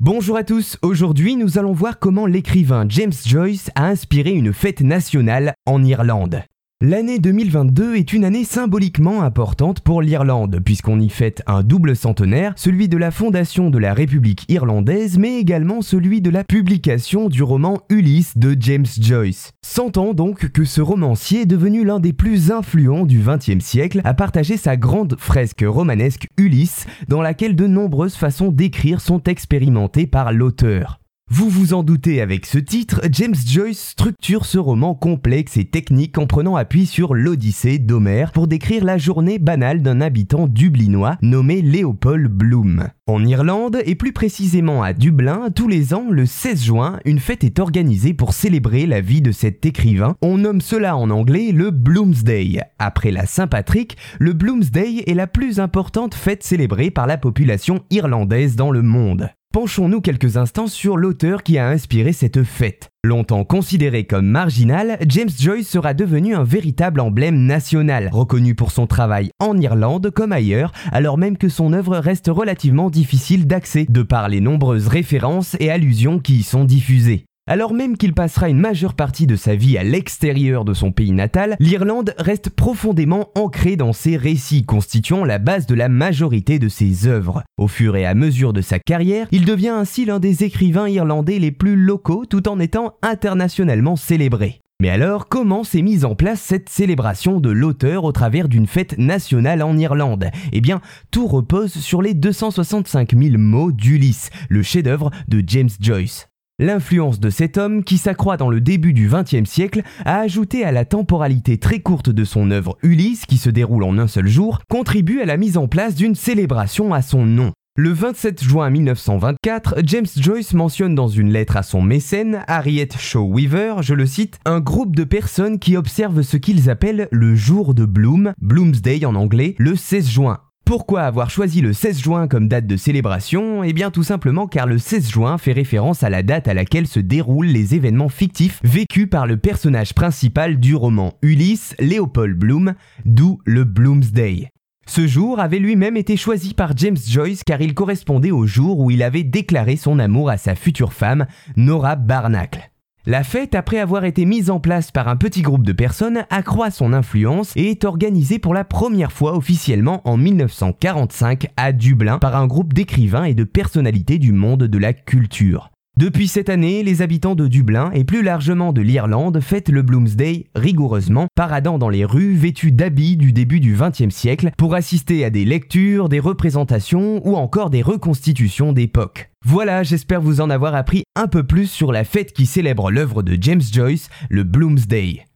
Bonjour à tous, aujourd'hui nous allons voir comment l'écrivain James Joyce a inspiré une fête nationale en Irlande. L'année 2022 est une année symboliquement importante pour l'Irlande, puisqu'on y fête un double centenaire, celui de la fondation de la République irlandaise, mais également celui de la publication du roman Ulysse de James Joyce. Sentant donc que ce romancier, devenu l'un des plus influents du XXe siècle, a partagé sa grande fresque romanesque Ulysse, dans laquelle de nombreuses façons d'écrire sont expérimentées par l'auteur. Vous vous en doutez avec ce titre, James Joyce structure ce roman complexe et technique en prenant appui sur l'Odyssée d'Homère pour décrire la journée banale d'un habitant dublinois nommé Léopold Bloom. En Irlande, et plus précisément à Dublin, tous les ans, le 16 juin, une fête est organisée pour célébrer la vie de cet écrivain. On nomme cela en anglais le Bloomsday. Après la Saint-Patrick, le Bloomsday est la plus importante fête célébrée par la population irlandaise dans le monde. Penchons-nous quelques instants sur l'auteur qui a inspiré cette fête. Longtemps considéré comme marginal, James Joyce sera devenu un véritable emblème national, reconnu pour son travail en Irlande comme ailleurs, alors même que son œuvre reste relativement difficile d'accès, de par les nombreuses références et allusions qui y sont diffusées. Alors même qu'il passera une majeure partie de sa vie à l'extérieur de son pays natal, l'Irlande reste profondément ancrée dans ses récits, constituant la base de la majorité de ses œuvres. Au fur et à mesure de sa carrière, il devient ainsi l'un des écrivains irlandais les plus locaux tout en étant internationalement célébré. Mais alors, comment s'est mise en place cette célébration de l'auteur au travers d'une fête nationale en Irlande? Eh bien, tout repose sur les 265 000 mots d'Ulysse, le chef-d'œuvre de James Joyce. L'influence de cet homme, qui s'accroît dans le début du XXe siècle, a ajouté à la temporalité très courte de son œuvre Ulysse, qui se déroule en un seul jour, contribue à la mise en place d'une célébration à son nom. Le 27 juin 1924, James Joyce mentionne dans une lettre à son mécène, Harriet Shaw Weaver, je le cite, un groupe de personnes qui observent ce qu'ils appellent le jour de Bloom, Bloomsday en anglais, le 16 juin, pourquoi avoir choisi le 16 juin comme date de célébration? Eh bien tout simplement car le 16 juin fait référence à la date à laquelle se déroulent les événements fictifs vécus par le personnage principal du roman Ulysse, Léopold Bloom, d'où le Bloomsday. Ce jour avait lui-même été choisi par James Joyce car il correspondait au jour où il avait déclaré son amour à sa future femme, Nora Barnacle. La fête, après avoir été mise en place par un petit groupe de personnes, accroît son influence et est organisée pour la première fois officiellement en 1945 à Dublin par un groupe d'écrivains et de personnalités du monde de la culture. Depuis cette année, les habitants de Dublin et plus largement de l'Irlande fêtent le Bloomsday rigoureusement, paradant dans les rues vêtus d'habits du début du XXe siècle pour assister à des lectures, des représentations ou encore des reconstitutions d'époque. Voilà, j'espère vous en avoir appris un peu plus sur la fête qui célèbre l'œuvre de James Joyce, le Bloomsday.